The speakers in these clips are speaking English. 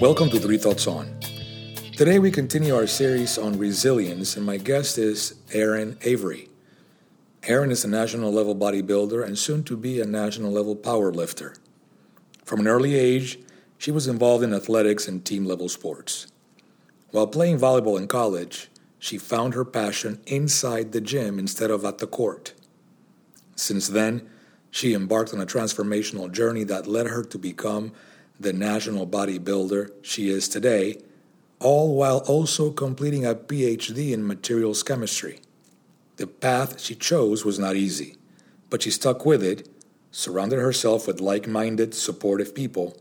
Welcome to Three Thoughts On. Today we continue our series on resilience, and my guest is Airin Avery. Airin is a national level bodybuilder and soon to be a national level powerlifter. From an early age, she was involved in athletics and team level sports. While playing volleyball in college, she found her passion inside the gym instead of at the court. Since then, she embarked on a transformational journey that led her to become the national bodybuilder she is today, all while also completing a PhD in materials chemistry. The path she chose was not easy, but she stuck with it, surrounded herself with like minded, supportive people,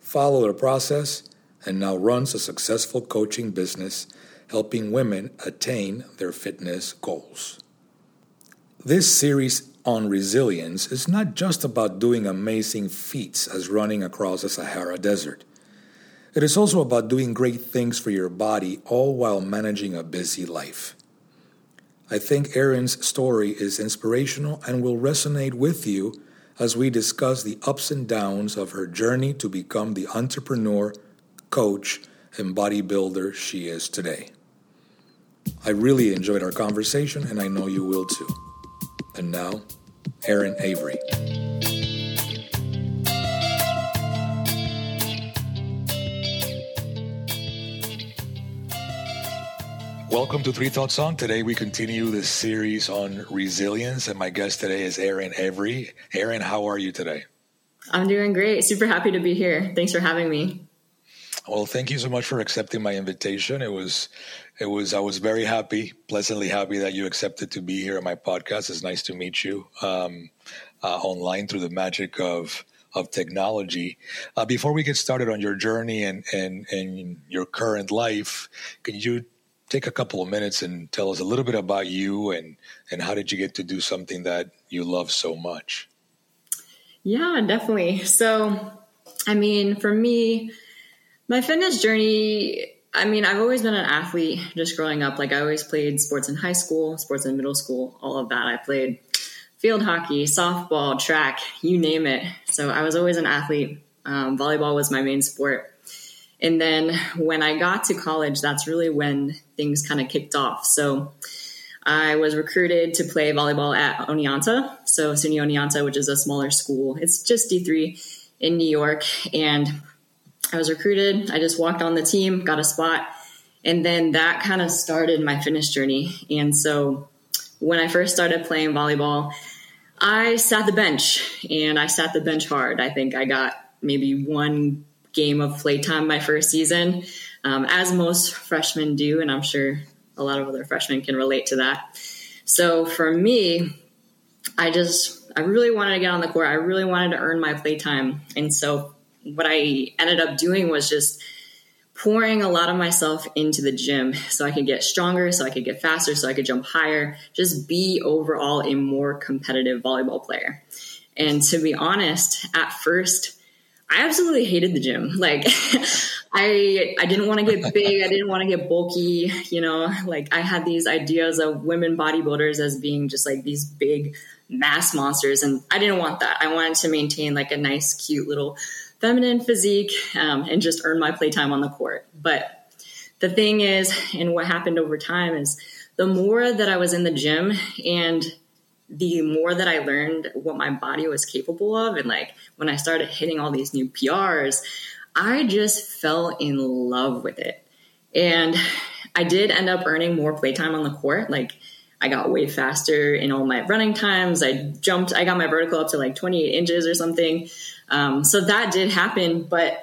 followed her process, and now runs a successful coaching business helping women attain their fitness goals. This series on resilience is not just about doing amazing feats as running across the Sahara Desert. It is also about doing great things for your body, all while managing a busy life. I think Airin's story is inspirational and will resonate with you as we discuss the ups and downs of her journey to become the entrepreneur, coach, and bodybuilder she is today. I really enjoyed our conversation, and I know you will too. And now, Airin Avery. Welcome to Three Thoughts On. Today we continue this series on resilience, and my guest today is Airin Avery. Airin, how are you today? I'm doing great. Super happy to be here. Thanks for having me. Well, thank you so much for accepting my invitation. It was, it was, I was very happy, pleasantly happy that you accepted to be here on my podcast. It's nice to meet you um, uh, online through the magic of of technology. Uh, before we get started on your journey and and and your current life, can you take a couple of minutes and tell us a little bit about you and and how did you get to do something that you love so much? Yeah, definitely. So, I mean, for me, my fitness journey. I mean, I've always been an athlete just growing up. Like, I always played sports in high school, sports in middle school, all of that. I played field hockey, softball, track, you name it. So I was always an athlete. Um, volleyball was my main sport. And then when I got to college, that's really when things kind of kicked off. So I was recruited to play volleyball at Oneonta, so SUNY Oneonta, which is a smaller school. It's just D3 in New York. And I was recruited. I just walked on the team, got a spot. And then that kind of started my fitness journey. And so when I first started playing volleyball, I sat the bench and I sat the bench hard. I think I got maybe one game of playtime my first season, um, as most freshmen do, and I'm sure a lot of other freshmen can relate to that. So for me, I just I really wanted to get on the court. I really wanted to earn my playtime, and so what I ended up doing was just pouring a lot of myself into the gym so I could get stronger, so I could get faster, so I could jump higher, just be overall a more competitive volleyball player. And to be honest, at first, I absolutely hated the gym. Like I I didn't want to get big, I didn't want to get bulky, you know, like I had these ideas of women bodybuilders as being just like these big mass monsters and I didn't want that. I wanted to maintain like a nice cute little feminine physique um, and just earn my playtime on the court. But the thing is, and what happened over time is the more that I was in the gym and the more that I learned what my body was capable of, and like when I started hitting all these new PRs, I just fell in love with it. And I did end up earning more playtime on the court. Like I got way faster in all my running times. I jumped, I got my vertical up to like 28 inches or something. Um, so that did happen. But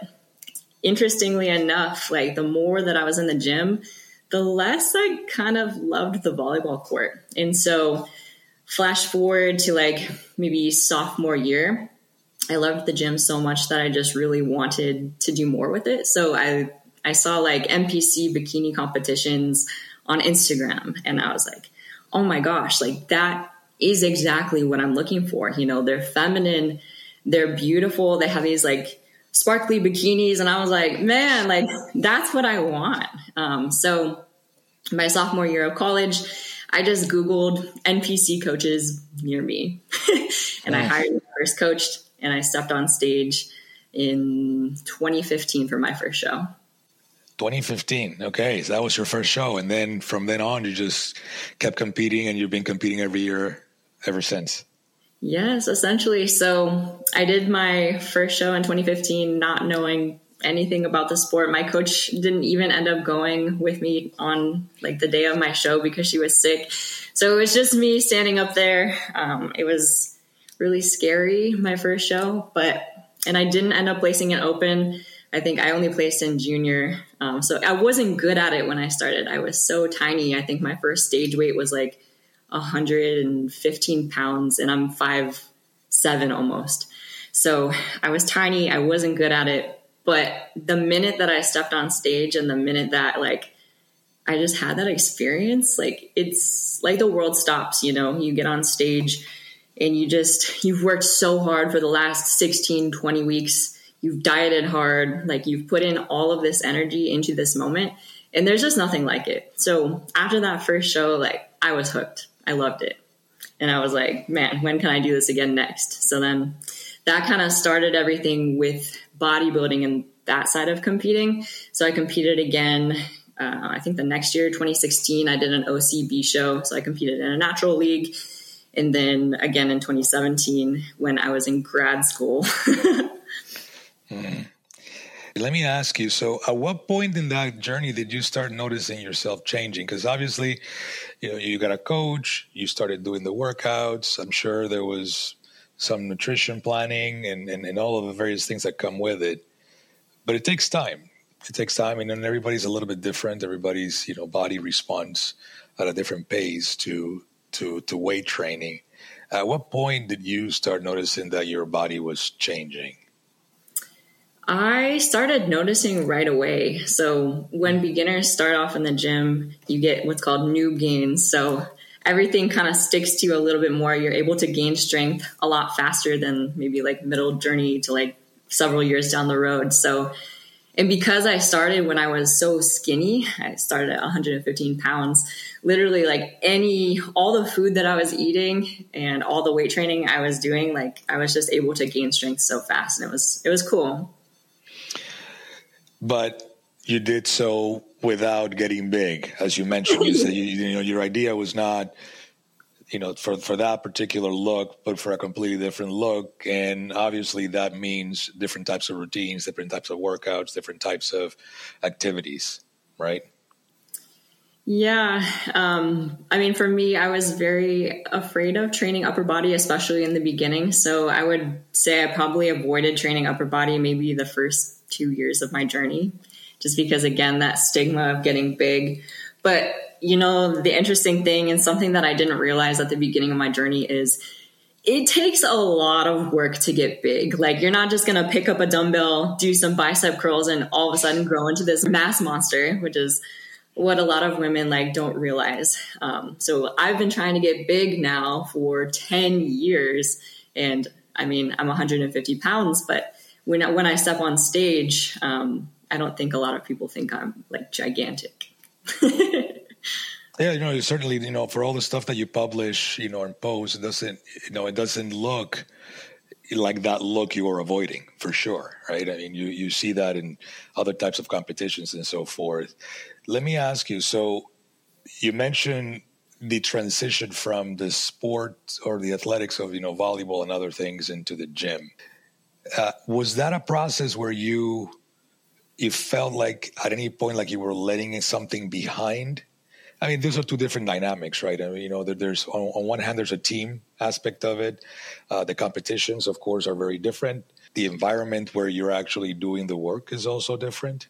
interestingly enough, like the more that I was in the gym, the less I kind of loved the volleyball court. And so, flash forward to like maybe sophomore year, I loved the gym so much that I just really wanted to do more with it. So I I saw like NPC bikini competitions on Instagram and I was like, "Oh my gosh, like that is exactly what I'm looking for." You know, they're feminine they're beautiful. They have these like sparkly bikinis. And I was like, man, like that's what I want. Um, so my sophomore year of college, I just Googled NPC coaches near me and I hired my first coach and I stepped on stage in 2015 for my first show. 2015. Okay, so that was your first show, and then from then on, you just kept competing, and you've been competing every year ever since. Yes, essentially. So I did my first show in 2015, not knowing anything about the sport. My coach didn't even end up going with me on like the day of my show because she was sick. So it was just me standing up there. Um, it was really scary my first show, but and I didn't end up placing an open. I think I only placed in junior. Um, so I wasn't good at it when I started. I was so tiny. I think my first stage weight was like 115 pounds, and I'm five seven almost. So I was tiny. I wasn't good at it. But the minute that I stepped on stage and the minute that like I just had that experience, like it's like the world stops, you know, you get on stage and you just you've worked so hard for the last 16, 20 weeks. You've dieted hard, like you've put in all of this energy into this moment and there's just nothing like it. So after that first show, like I was hooked. I loved it. And I was like, man, when can I do this again next? So then that kind of started everything with bodybuilding and that side of competing. So I competed again. Uh, I think the next year, 2016, I did an OCB show. So I competed in a natural league. And then again in 2017, when I was in grad school. mm. Let me ask you so, at what point in that journey did you start noticing yourself changing? Because obviously, you know, you got a coach, you started doing the workouts. I'm sure there was some nutrition planning and, and, and all of the various things that come with it. But it takes time. It takes time, and then everybody's a little bit different. Everybody's you know body responds at a different pace to to to weight training. At what point did you start noticing that your body was changing? I started noticing right away. So when beginners start off in the gym, you get what's called noob gains. So everything kind of sticks to you a little bit more. You're able to gain strength a lot faster than maybe like middle journey to like several years down the road. So, and because I started when I was so skinny, I started at 115 pounds. Literally, like any, all the food that I was eating and all the weight training I was doing, like I was just able to gain strength so fast, and it was it was cool. But you did so without getting big, as you mentioned. You said you, you know your idea was not you know for for that particular look but for a completely different look. And obviously that means different types of routines different types of workouts different types of activities right? Yeah um, i mean for me i was very afraid of training upper body especially in the beginning. So i would say i probably avoided training upper body maybe the first two years of my journey just because again that stigma of getting big but you know the interesting thing and something that i didn't realize at the beginning of my journey is it takes a lot of work to get big. Like you're not just going to pick up a dumbbell, do some bicep curls and all of a sudden grow into this mass monster, which is what a lot of women like don't realize. Um, so I've been trying to get big now for 10 years and I mean, I'm 150 pounds, but when, when I step on stage, um, I don't think a lot of people think I'm like gigantic. yeah, you know, certainly, you know, for all the stuff that you publish, you know, and post, it doesn't, you know, it doesn't look like that look you are avoiding for sure, right? I mean, you you see that in other types of competitions and so forth. Let me ask you. So, you mentioned the transition from the sport or the athletics of you know volleyball and other things into the gym. Uh, was that a process where you it felt like at any point like you were letting something behind? I mean those are two different dynamics right? I mean you know there's on, on one hand there's a team aspect of it. Uh, the competitions of course are very different. The environment where you're actually doing the work is also different.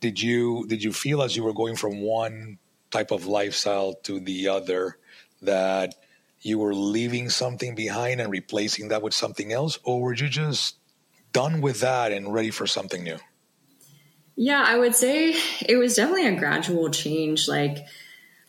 Did you did you feel as you were going from one type of lifestyle to the other that you were leaving something behind and replacing that with something else? Or were you just done with that and ready for something new yeah, I would say it was definitely a gradual change. Like,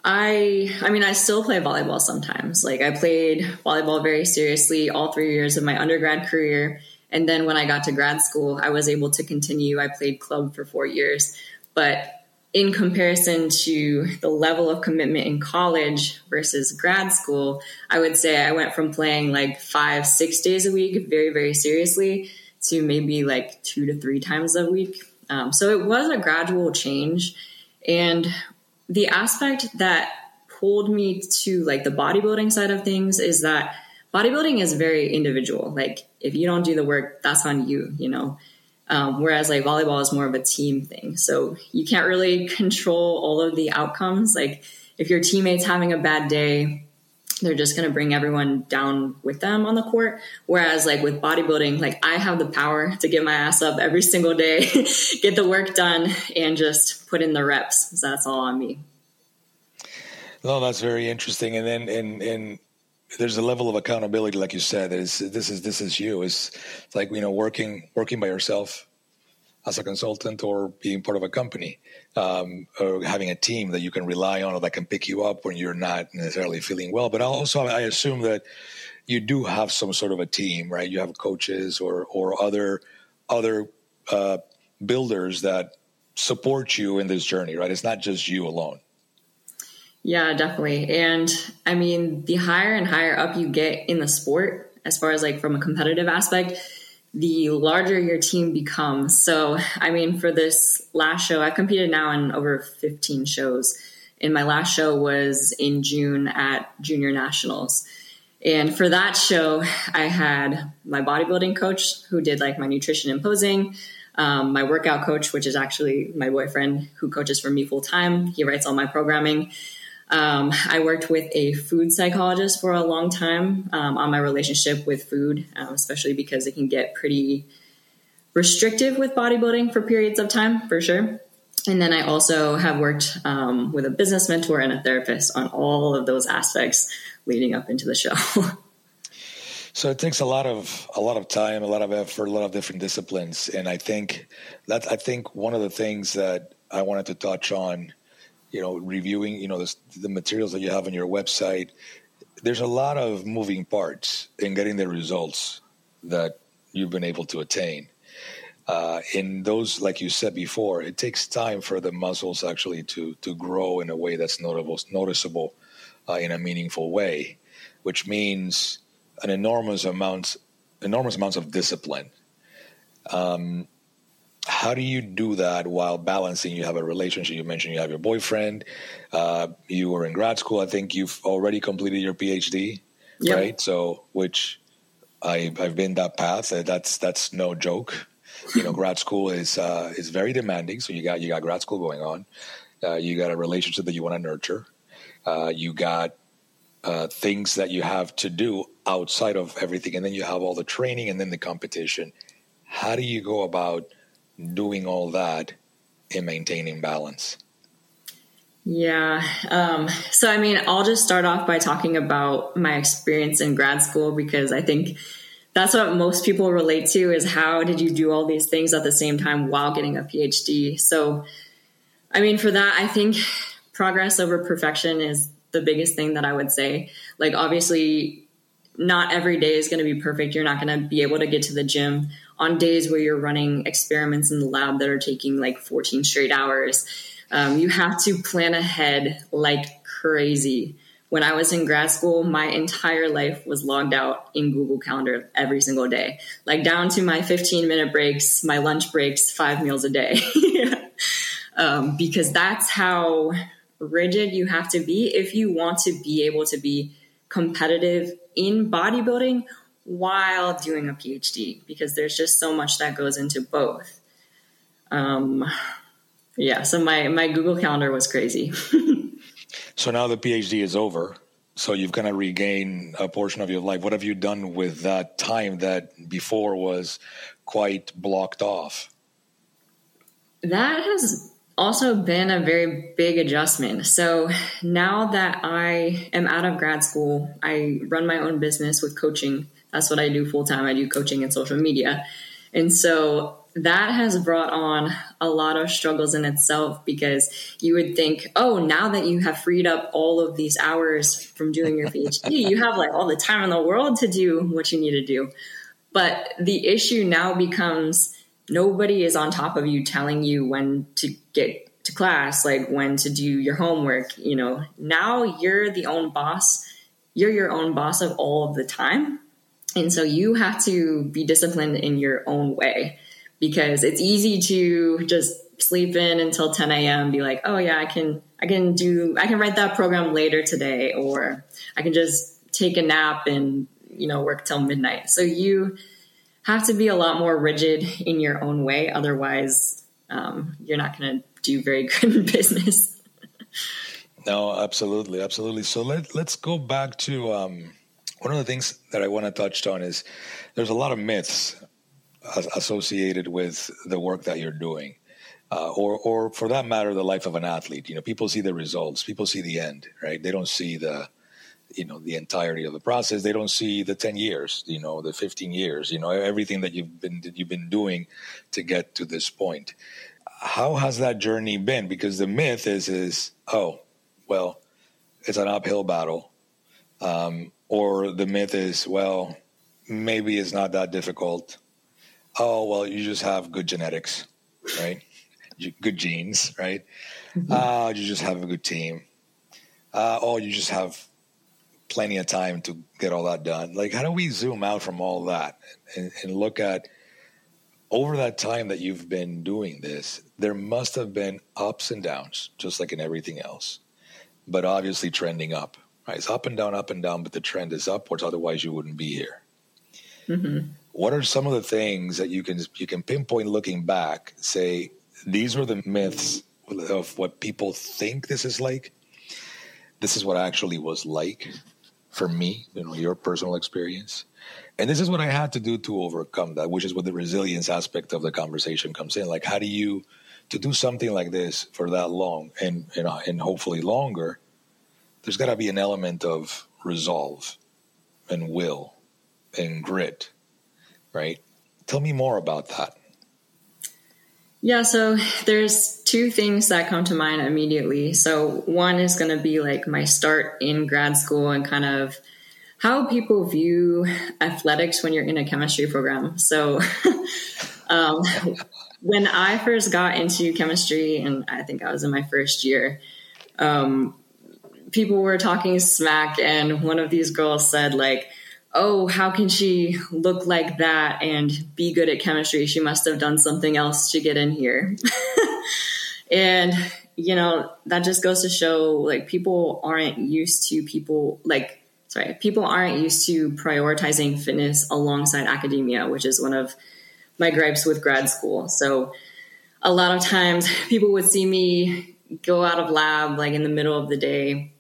I, I mean, I still play volleyball sometimes. Like, I played volleyball very seriously all three years of my undergrad career. And then when I got to grad school, I was able to continue. I played club for four years. But in comparison to the level of commitment in college versus grad school, I would say I went from playing like five, six days a week very, very seriously to maybe like two to three times a week. Um, so it was a gradual change. And the aspect that pulled me to like the bodybuilding side of things is that bodybuilding is very individual. Like if you don't do the work, that's on you, you know. Um, whereas like volleyball is more of a team thing. So you can't really control all of the outcomes. Like if your teammate's having a bad day, they're just going to bring everyone down with them on the court. Whereas like with bodybuilding, like I have the power to get my ass up every single day, get the work done and just put in the reps. So that's all on me. No, that's very interesting. And then, and, and, there's a level of accountability, like you said, that is this is this is you. It's, it's like you know working working by yourself as a consultant or being part of a company um, or having a team that you can rely on or that can pick you up when you're not necessarily feeling well. But also, I assume that you do have some sort of a team, right? You have coaches or or other other uh, builders that support you in this journey, right? It's not just you alone. Yeah, definitely. And I mean, the higher and higher up you get in the sport, as far as like from a competitive aspect, the larger your team becomes. So, I mean, for this last show, I've competed now in over 15 shows. And my last show was in June at Junior Nationals. And for that show, I had my bodybuilding coach who did like my nutrition and posing, um, my workout coach, which is actually my boyfriend who coaches for me full time. He writes all my programming. Um, I worked with a food psychologist for a long time um, on my relationship with food, um, especially because it can get pretty restrictive with bodybuilding for periods of time, for sure. And then I also have worked um, with a business mentor and a therapist on all of those aspects leading up into the show. so it takes a lot of a lot of time, a lot of effort, a lot of different disciplines, and I think that I think one of the things that I wanted to touch on you know, reviewing, you know, the, the materials that you have on your website, there's a lot of moving parts in getting the results that you've been able to attain. Uh, in those, like you said before, it takes time for the muscles actually to to grow in a way that's notable, noticeable, uh, in a meaningful way, which means an enormous amount, enormous amounts of discipline. Um, how do you do that while balancing? You have a relationship. You mentioned you have your boyfriend. Uh, you were in grad school. I think you've already completed your PhD, yep. right? So, which I, I've been that path. Uh, that's that's no joke. You know, grad school is uh, is very demanding. So you got you got grad school going on. Uh, you got a relationship that you want to nurture. Uh, you got uh, things that you have to do outside of everything, and then you have all the training and then the competition. How do you go about doing all that and maintaining balance? Yeah. Um, so, I mean, I'll just start off by talking about my experience in grad school because I think that's what most people relate to is how did you do all these things at the same time while getting a PhD? So, I mean, for that, I think progress over perfection is the biggest thing that I would say. Like, obviously, not every day is going to be perfect. You're not going to be able to get to the gym on days where you're running experiments in the lab that are taking like 14 straight hours. Um, you have to plan ahead like crazy. When I was in grad school, my entire life was logged out in Google Calendar every single day, like down to my 15 minute breaks, my lunch breaks, five meals a day. um, because that's how rigid you have to be if you want to be able to be competitive in bodybuilding while doing a PhD because there's just so much that goes into both. Um, yeah, so my my Google Calendar was crazy. so now the PhD is over. So you've kind of regained a portion of your life. What have you done with that time that before was quite blocked off? That has also been a very big adjustment. So now that I am out of grad school, I run my own business with coaching. That's what I do full time. I do coaching and social media. And so that has brought on a lot of struggles in itself because you would think, oh, now that you have freed up all of these hours from doing your PhD, you have like all the time in the world to do what you need to do. But the issue now becomes nobody is on top of you telling you when to get to class, like when to do your homework. You know, now you're the own boss. You're your own boss of all of the time. And so you have to be disciplined in your own way because it's easy to just sleep in until 10 a.m. be like, oh yeah, I can, I can do, I can write that program later today, or I can just take a nap and, you know, work till midnight. So you have to be a lot more rigid in your own way. Otherwise, um, you're not going to do very good in business. no, absolutely. Absolutely. So let, let's go back to, um, one of the things that I want to touch on is there's a lot of myths associated with the work that you're doing. Uh, or, or for that matter, the life of an athlete. You know, people see the results, people see the end, right? They don't see the, you know, the entirety of the process. They don't see the ten years, you know, the fifteen years, you know, everything that you've been that you've been doing to get to this point. How has that journey been? Because the myth is, is oh, well, it's an uphill battle, um, or the myth is, well, maybe it's not that difficult. Oh well you just have good genetics right? Good genes right? Mm-hmm. uh, you just have a good team. Uh, oh you just have plenty of time to get all that done. Like how do we zoom out from all that and, and look at over that time that you've been doing this there must have been ups and downs just like in everything else but obviously trending up right it's up and down up and down but the trend is upwards otherwise you wouldn't be here. Mm-hmm. What are some of the things that you can you can pinpoint looking back say these were the myths of what people think this is like? This is what actually was like for me you know your personal experience. And this is what i had to do to overcome that which is what the resilience aspect of the conversation comes in. Like how do you to do something like this for that long and and, and hopefully longer there's got to be an element of resolve and will and grit right? Tell me more about that. Yeah, so there's two things that come to mind immediately. So one is going to be like my start in grad school and kind of how people view athletics when you're in a chemistry program. So um, when I first got into chemistry, and I think I was in my first year, um, people were talking smack, and one of these girls said like, oh, how can she look like that and be good at chemistry? She must have done something else to get in here. and, you know, that just goes to show like people aren't used to people like, sorry, people aren't used to prioritizing fitness alongside academia, which is one of my gripes with grad school. So a lot of times people would see me go out of lab like in the middle of the day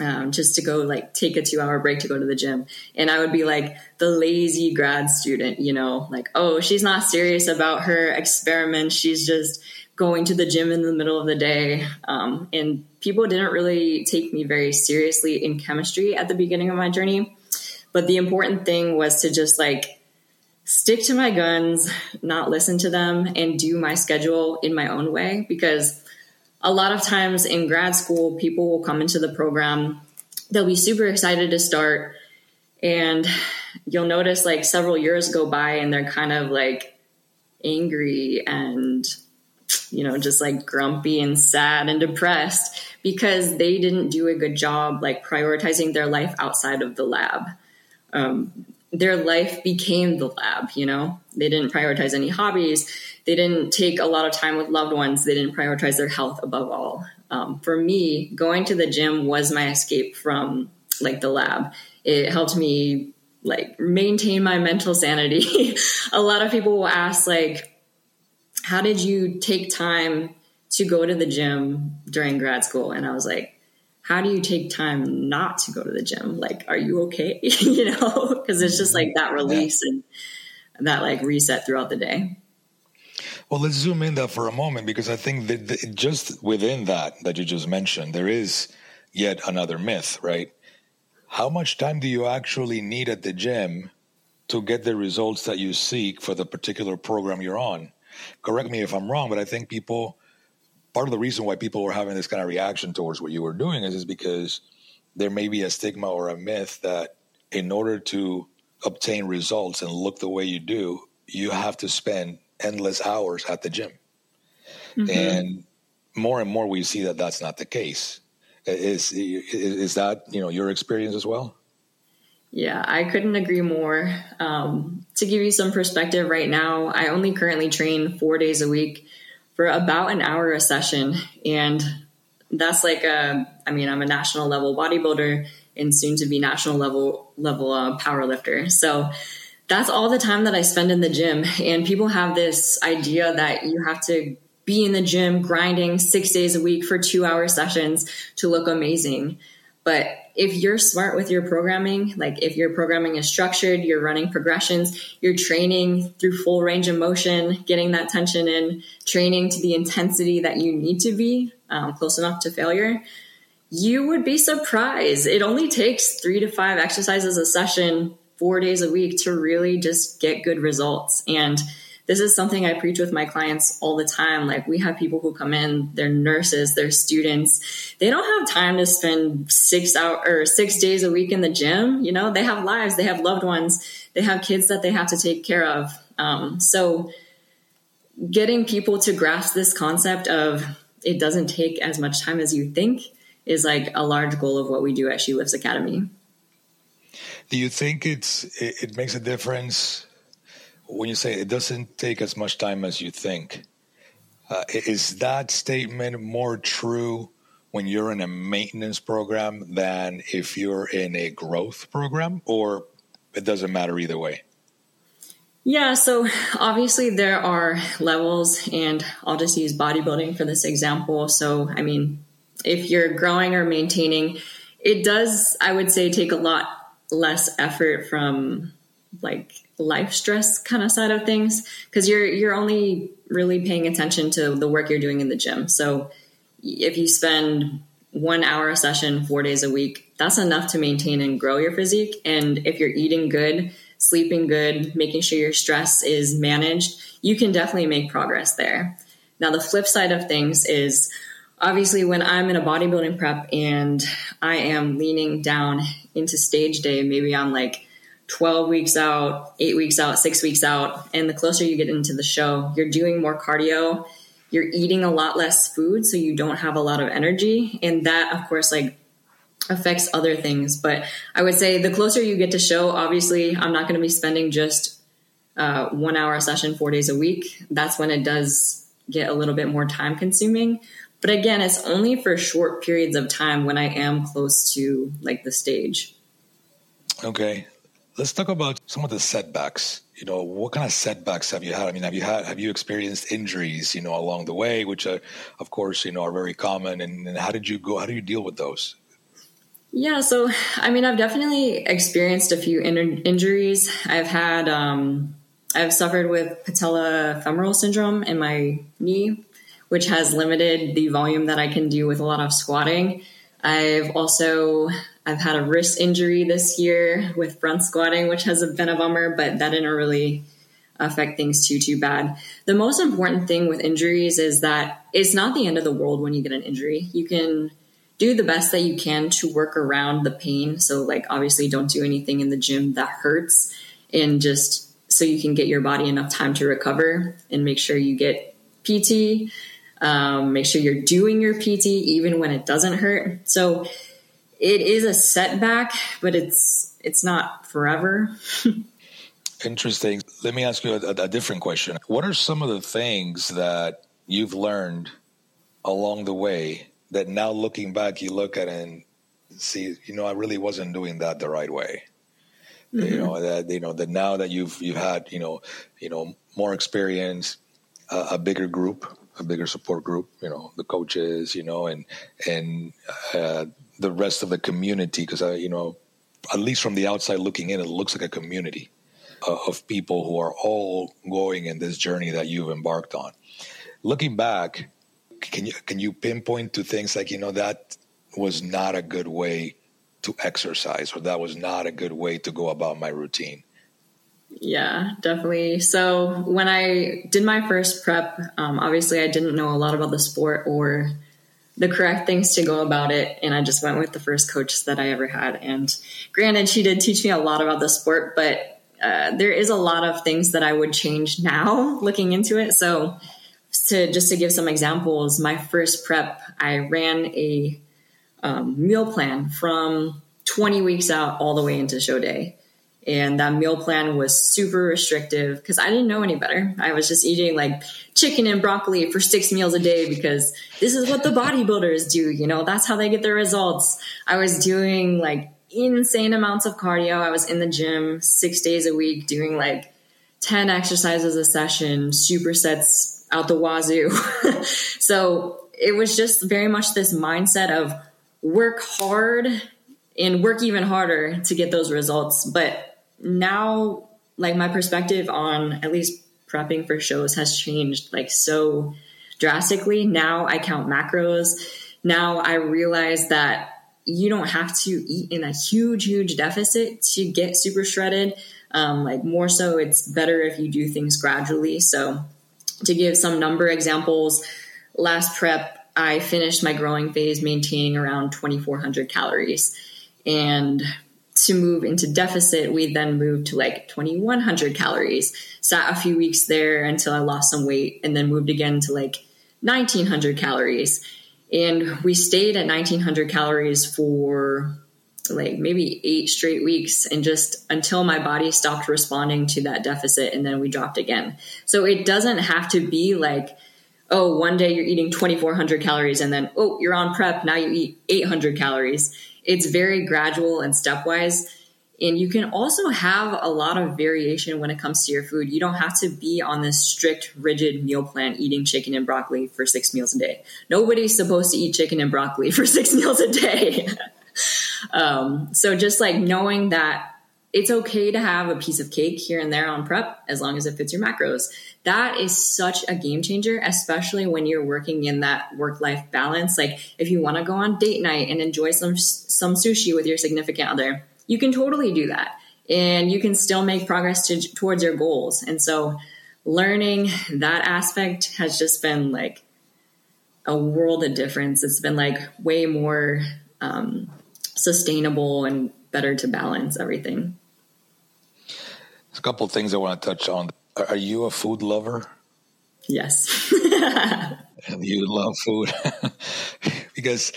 um, just to go like take a two hour break to go to the gym. And I would be like the lazy grad student, you know, like, oh, she's not serious about her experiment. She's just going to the gym in the middle of the day. Um, and people didn't really take me very seriously in chemistry at the beginning of my journey. But the important thing was to just like stick to my guns, not listen to them, and do my schedule in my own way because a lot of times in grad school, people will come into the program, they'll be super excited to start, and you'll notice like several years go by and they're kind of like angry and you know just like grumpy and sad and depressed because they didn't do a good job like prioritizing their life outside of the lab. Um, their life became the lab you know? They didn't prioritize any hobbies they didn't take a lot of time with loved ones. They didn't prioritize their health above all. Um, for me, going to the gym was my escape from like the lab. It helped me like maintain my mental sanity. a lot of people will ask like, how did you take time to go to the gym during grad school? And I was like, how do you take time not to go to the gym? Like, are you okay? you know, because it's just like that release and that like reset throughout the day. Well, let's zoom in there for a moment because I think that just within that that you just mentioned, there is yet another myth, right? How much time do you actually need at the gym to get the results that you seek for the particular program you're on? Correct me if I'm wrong, but I think people, part of the reason why people were having this kind of reaction towards what you were doing is, is because there may be a stigma or a myth that in order to obtain results and look the way you do, you have to spend endless hours at the gym. Mm-hmm. And more and more we see that that's not the case. Is, is that you know your experience as well? Yeah, I couldn't agree more. Um, to give you some perspective, right now, I only currently train four days a week for about an hour a session. And that's like a, I mean, I'm a national level bodybuilder and soon to be national level, level uh, power lifter. So that's all the time that I spend in the gym. And people have this idea that you have to be in the gym grinding six days a week for two hour sessions to look amazing. But if you're smart with your programming, like if your programming is structured, you're running progressions, you're training through full range of motion, getting that tension in, training to the intensity that you need to be um, close enough to failure, you would be surprised. It only takes three to five exercises a session, four days a week to really just get good results. And this is something I preach with my clients all the time. Like we have people who come in, they're nurses, they're students. They don't have time to spend six out or six days a week in the gym. You know, they have lives, they have loved ones, they have kids that they have to take care of. Um, so getting people to grasp this concept of it doesn't take as much time as you think is like a large goal of what we do at She Lifts Academy. Do you think it's it, it makes a difference when you say it doesn't take as much time as you think, uh, is that statement more true when you're in a maintenance program than if you're in a growth program, or it doesn't matter either way? Yeah, so obviously there are levels, and I'll just use bodybuilding for this example. So, I mean, if you're growing or maintaining, it does, I would say, take a lot less effort from like life stress kind of side of things because you're you're only really paying attention to the work you're doing in the gym. So if you spend one hour a session four days a week, that's enough to maintain and grow your physique. And if you're eating good, sleeping good, making sure your stress is managed, you can definitely make progress there. Now, the flip side of things is obviously when I'm in a bodybuilding prep and I am leaning down into stage day, maybe I'm like 12 weeks out, eight weeks out, six weeks out. And the closer you get into the show, you're doing more cardio, you're eating a lot less food, so you don't have a lot of energy. And that, of course, like affects other things. But I would say the closer you get to show, obviously, I'm not going to be spending just uh, one hour session four days a week. That's when it does get a little bit more time consuming. But again, it's only for short periods of time when I am close to like the stage. Okay. Let's talk about some of the setbacks. You know, what kind of setbacks have you had? I mean, have you had have you experienced injuries? You know, along the way, which, are, of course, you know, are very common. And, and how did you go? How do you deal with those? Yeah, so I mean, I've definitely experienced a few in- injuries. I've had, um, I've suffered with patellofemoral syndrome in my knee, which has limited the volume that I can do with a lot of squatting. I've also I've had a wrist injury this year with front squatting, which has been a bummer, but that didn't really affect things too too bad. The most important thing with injuries is that it's not the end of the world when you get an injury. You can do the best that you can to work around the pain. So like obviously don't do anything in the gym that hurts and just so you can get your body enough time to recover and make sure you get PT um, make sure you're doing your PT even when it doesn't hurt. So it is a setback, but it's it's not forever. Interesting. Let me ask you a, a, different question. What are some of the things that you've learned along the way that now looking back you look at and see, you know, I really wasn't doing that the right way. Mm-hmm. You know that you know that now that you've you've had you know you know more experience, uh, a bigger group, a bigger support group, you know, the coaches, you know, and and uh, the rest of the community, because I, you know, at least from the outside looking in, it looks like a community uh, of people who are all going in this journey that you've embarked on. Looking back, can you can you pinpoint to things like you know that was not a good way to exercise, or that was not a good way to go about my routine? Yeah, definitely. So when I did my first prep, um, obviously I didn't know a lot about the sport or the correct things to go about it, and I just went with the first coach that I ever had. And granted, she did teach me a lot about the sport, but uh, there is a lot of things that I would change now looking into it. So to just to give some examples, my first prep, I ran a um, meal plan from 20 weeks out all the way into show day. And that meal plan was super restrictive because I didn't know any better. I was just eating like chicken and broccoli for six meals a day because this is what the bodybuilders do. You know, that's how they get their results. I was doing like insane amounts of cardio. I was in the gym six days a week doing like 10 exercises a session, supersets out the wazoo. so it was just very much this mindset of work hard and work even harder to get those results. But now like my perspective on at least prepping for shows has changed like so drastically. Now I count macros. Now I realize that you don't have to eat in a huge, huge deficit to get super shredded. Um, like more so, it's better if you do things gradually. So, to give some number examples, last prep, I finished my growing phase maintaining around 2,400 calories. And to move into deficit, we then moved to like 2100 calories. Sat a few weeks there until I lost some weight and then moved again to like 1900 calories. And we stayed at 1900 calories for like maybe eight straight weeks and just until my body stopped responding to that deficit and then we dropped again. So it doesn't have to be like, oh, one day you're eating 2400 calories and then, oh, you're on prep. Now you eat 800 calories it's very gradual and stepwise. And you can also have a lot of variation when it comes to your food. You don't have to be on this strict, rigid meal plan eating chicken and broccoli for six meals a day. Nobody's supposed to eat chicken and broccoli for six meals a day. um, so just like knowing that it's okay to have a piece of cake here and there on prep as long as it fits your macros. That is such a game changer, especially when you're working in that work life balance. Like if you want to go on date night and enjoy some some sushi with your significant other, you can totally do that, and you can still make progress to, towards your goals. And so, learning that aspect has just been like a world of difference. It's been like way more um, sustainable and better to balance everything. Couple things I want to touch on. Are you a food lover? Yes. and you love food because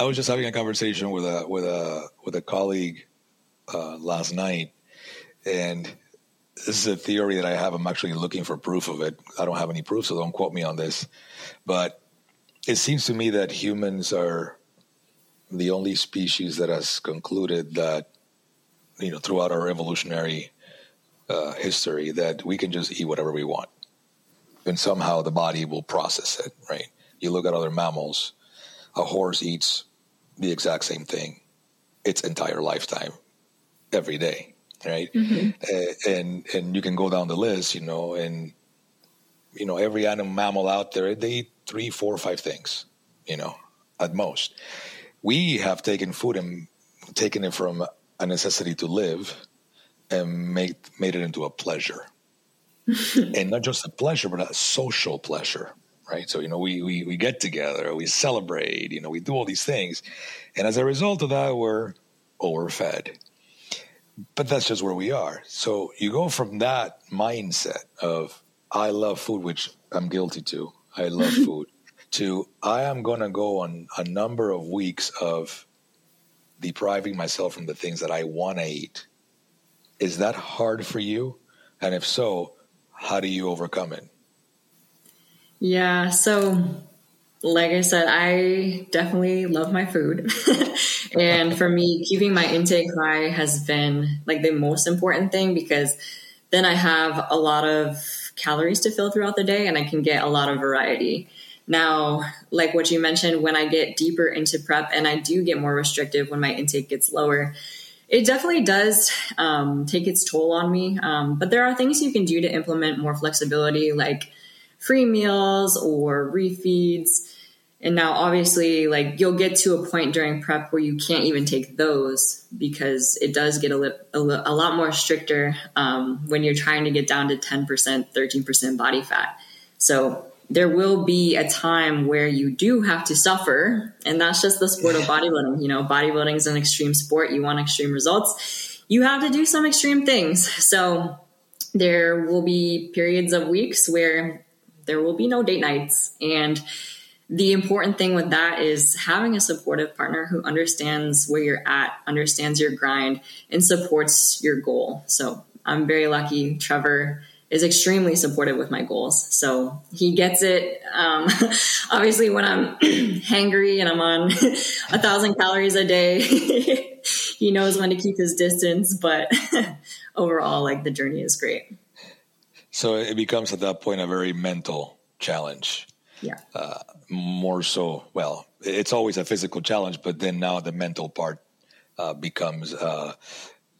I was just having a conversation with a with a with a colleague uh, last night, and this is a theory that I have. I'm actually looking for proof of it. I don't have any proof, so don't quote me on this. But it seems to me that humans are the only species that has concluded that you know throughout our evolutionary uh, history that we can just eat whatever we want, and somehow the body will process it. Right? You look at other mammals; a horse eats the exact same thing its entire lifetime, every day. Right? Mm-hmm. Uh, and and you can go down the list, you know, and you know every animal mammal out there they eat three, four, five things, you know, at most. We have taken food and taken it from a necessity to live and made made it into a pleasure, and not just a pleasure, but a social pleasure, right? So you know, we we we get together, we celebrate, you know, we do all these things, and as a result of that, we're overfed. But that's just where we are. So you go from that mindset of I love food, which I'm guilty to. I love food. to I am going to go on a number of weeks of depriving myself from the things that I want to eat is that hard for you? And if so, how do you overcome it? Yeah, so like I said, I definitely love my food. and for me, keeping my intake high has been like the most important thing because then I have a lot of calories to fill throughout the day and I can get a lot of variety. Now, like what you mentioned, when I get deeper into prep and I do get more restrictive when my intake gets lower, it definitely does um, take its toll on me. Um, but there are things you can do to implement more flexibility, like free meals or refeeds. And now, obviously, like you'll get to a point during prep where you can't even take those because it does get a, li- a, li- a lot more stricter um, when you're trying to get down to 10%, 13% body fat. So there will be a time where you do have to suffer, and that's just the sport of bodybuilding. You know, bodybuilding is an extreme sport. You want extreme results. You have to do some extreme things. So there will be periods of weeks where there will be no date nights. And the important thing with that is having a supportive partner who understands where you're at, understands your grind, and supports your goal. So I'm very lucky. Trevor is extremely supportive with my goals. So he gets it. Um, obviously, when I'm hangry and I'm on a thousand calories a day, he knows when to keep his distance. But overall, like the journey is great. So it becomes at that point a very mental challenge. Yeah. Uh, more so, well, it's always a physical challenge, but then now the mental part uh, becomes uh,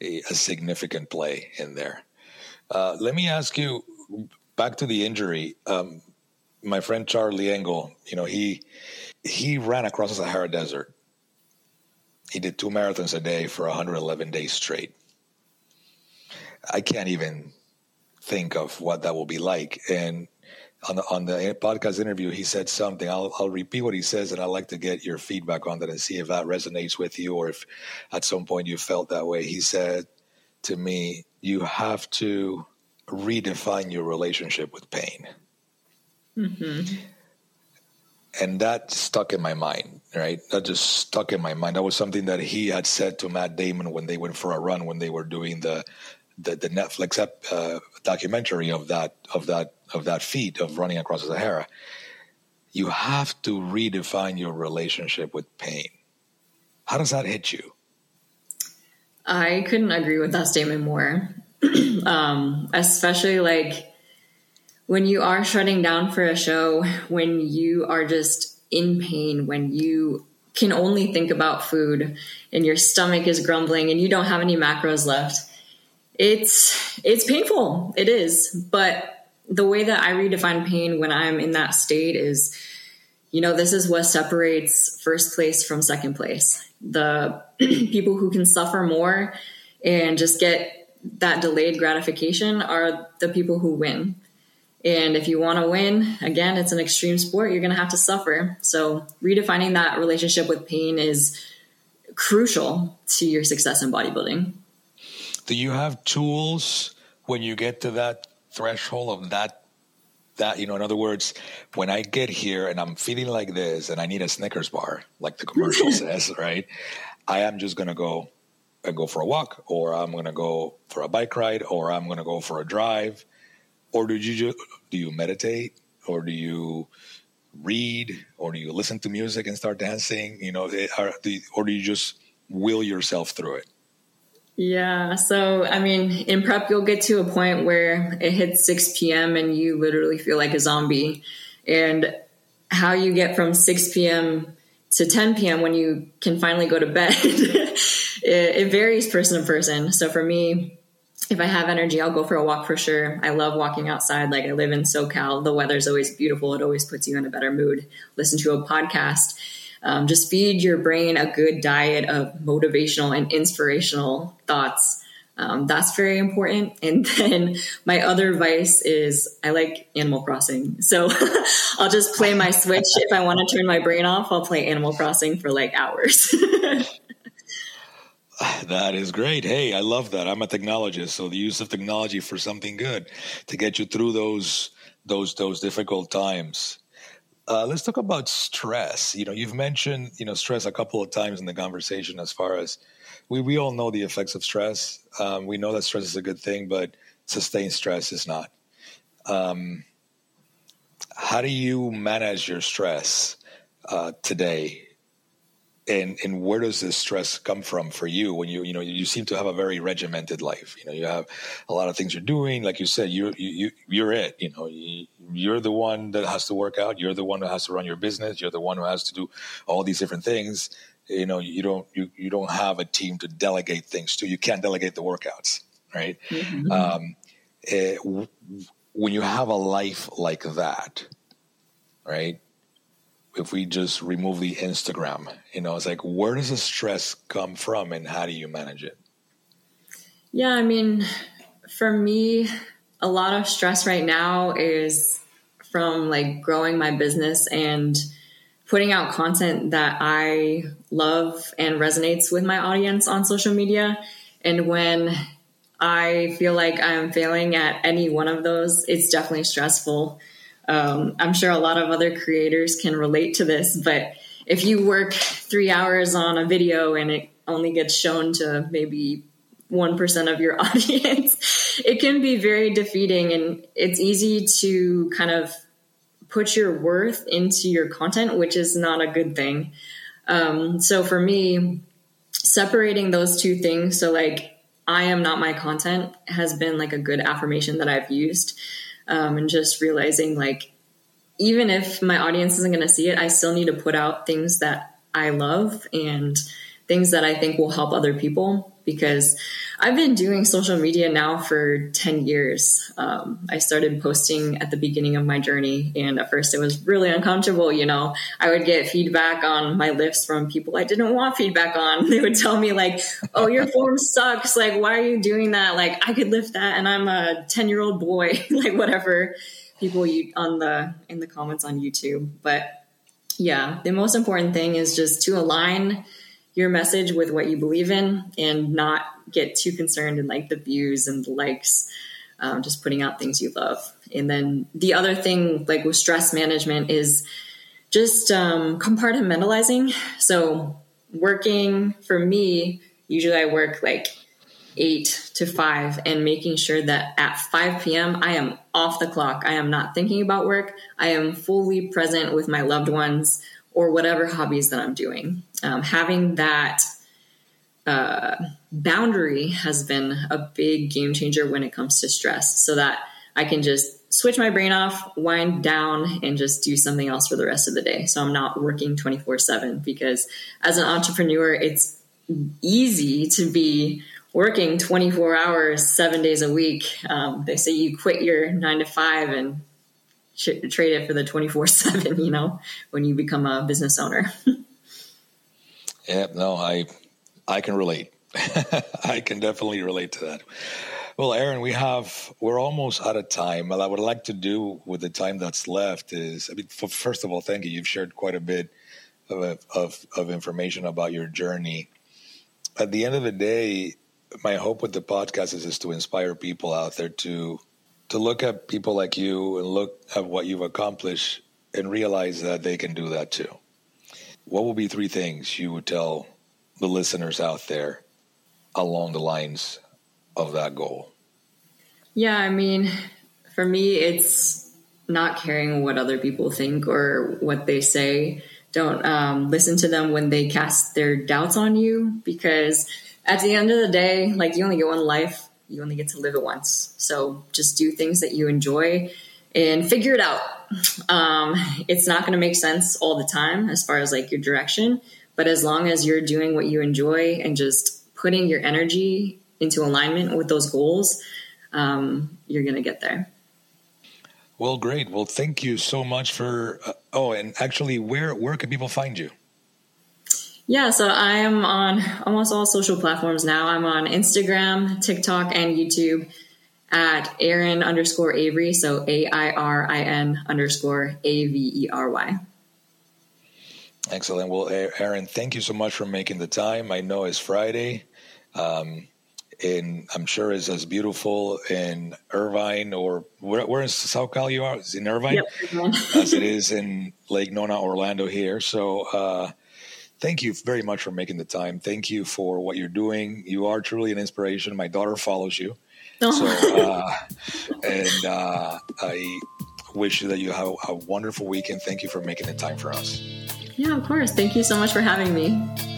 a, a, significant play in there. Uh, let me ask you back to the injury. Um, my friend Charlie Engle, you know, he he ran across the Sahara Desert. He did two marathons a day for 111 days straight. I can't even think of what that will be like. And on the on the podcast interview, he said something. I'll I'll repeat what he says, and I'd like to get your feedback on that and see if that resonates with you, or if at some point you felt that way. He said to me, "You have to redefine your relationship with pain," mm-hmm. and that stuck in my mind. Right, that just stuck in my mind. That was something that he had said to Matt Damon when they went for a run when they were doing the the, the Netflix uh, documentary of that of that of that feat of running across the Sahara. You have to redefine your relationship with pain. How does that hit you? I couldn't agree with that statement more. um, especially like when you are shutting down for a show, when you are just in pain, when you can only think about food and your stomach is grumbling and you don't have any macros left it's it's painful. It is, but the way that I redefine pain when I'm in that state is, you know, this is what separates first place from second place. The people who can suffer more and just get that delayed gratification are the people who win. And if you want to win, again, it's an extreme sport, you're going to have to suffer. So, redefining that relationship with pain is crucial to your success in bodybuilding do you have tools when you get to that threshold of that that you know in other words when i get here and i'm feeling like this and i need a snickers bar like the commercial says right i am just going to go and go for a walk or i'm going to go for a bike ride or i'm going to go for a drive. Or do you just, do you meditate? Or do you read? Or do you listen to music and start dancing? You know eh, or do you just will yourself through it yeah. So, I mean, in prep, you'll get to a point where it hits 6 p.m. and you literally feel like a zombie. And how you get from 6 p.m. to 10 p.m. when you can finally go to bed, it, it varies person to person. So, for me, if I have energy, I'll go for a walk for sure. I love walking outside. Like I live in SoCal. The weather's always beautiful. It always puts you in a better mood. Listen to a podcast. Um, just feed your brain a good diet of motivational and inspirational thoughts. Um, that's very important. And then my other vice is I like Animal Crossing. So I'll just play my Switch. If I want to turn my brain off, I'll play Animal Crossing for like hours. That is great. Hey, I love that. I'm a technologist, so the use of technology for something good to get you through those those those difficult times. Uh, let's talk about stress. You know, you've mentioned you know stress a couple of times in the conversation. As far as we we all know the effects of stress. Um, we know that stress is a good thing, but sustained stress is not. Um, how do you manage your stress uh, today? and and where does this stress come from for you when you you know you seem to have a very regimented life you know you have a lot of things you're doing like you said you you you're it you know you, are the one that has to work out you're the one that has to run your business you're the one who has to do all these different things you know you don't you, you don't have a team to delegate things to you can't delegate the workouts right mm-hmm. um, it, eh, when you have a life like that right if we just remove the Instagram? You know, it's like where does the stress come from and how do you manage it? Yeah, I mean, for me, a lot of stress right now is from like growing my business and putting out content that I love and resonates with my audience on social media. And when I feel like I'm failing at any one of those, it's definitely stressful. Um, I'm sure a lot of other creators can relate to this, but if you work three hours on a video and it only gets shown to maybe 1% of your audience, it can be very defeating and it's easy to kind of put your worth into your content, which is not a good thing. Um, so for me, separating those two things, so like I am not my content, has been like a good affirmation that I've used. Um, and just realizing like, even if my audience isn't going to see it, I still need to put out things that I love and things that I think will help other people because I've been doing social media now for 10 years. Um, I started posting at the beginning of my journey, and at first it was really uncomfortable. You know, I would get feedback on my lifts from people I didn't want feedback on. They would tell me, like, oh, your form sucks. Like, why are you doing that? Like, I could lift that, and I'm a 10 year old boy, like, whatever people you on the in the comments on YouTube. But yeah, the most important thing is just to align your message with what you believe in and not get too concerned in like the views and the likes um, just putting out things you love and then the other thing like with stress management is just um, compartmentalizing so working for me usually i work like 8 to 5 and making sure that at 5 p.m. I am off the clock. I am not thinking about work. I am fully present with my loved ones or whatever hobbies that I'm doing. Um, having that uh, boundary has been a big game changer when it comes to stress, so that I can just switch my brain off, wind down, and just do something else for the rest of the day. So I'm not working 24 7 because as an entrepreneur, it's easy to be working 24 hours, seven days a week. Um, they say you quit your nine to five and trade it for the 24 7 you know when you become a business owner yeah no i i can relate. I can definitely relate to that. Well Airin we have we're almost out of time. What i would like to do with the time that's left is i mean first of all thank you. You've shared quite a bit of, of, of information about your journey. At the end of the day my hope with the podcast is, is to inspire people out there to to look at people like you and look at what you've accomplished and realize that they can do that too. What will be three things you would tell the listeners out there along the lines of that goal? Yeah, I mean, for me, it's not caring what other people think or what they say. Don't um, listen to them when they cast their doubts on you because at the end of the day, like you only get one life you only get to live it once. So just do things that you enjoy and figure it out. Um, it's not going to make sense all the time as far as like your direction, but as long as you're doing what you enjoy and just putting your energy into alignment with those goals, um, you're going to get there. Well, great. Well, thank you so much for. Uh, oh, and actually, where where can people find you? Yeah, so I am on almost all social platforms now. I'm on Instagram, TikTok, and YouTube at Airin underscore Avery. So A I R I N underscore A V E R Y. Excellent. Well, Airin, thank you so much for making the time. I know it's Friday. Um, and I'm sure it's as beautiful in Irvine or where, where in South Cal you are? Is in Irvine? Yep, as it is in Lake Nona, Orlando here. So, uh, thank you very much for making the time. Thank you for what you're doing. You are truly an inspiration. My daughter follows you. Oh. So, uh, and uh, I wish that you have a wonderful weekend. Thank you for making the time for us. Yeah, of course. Thank you so much for having me.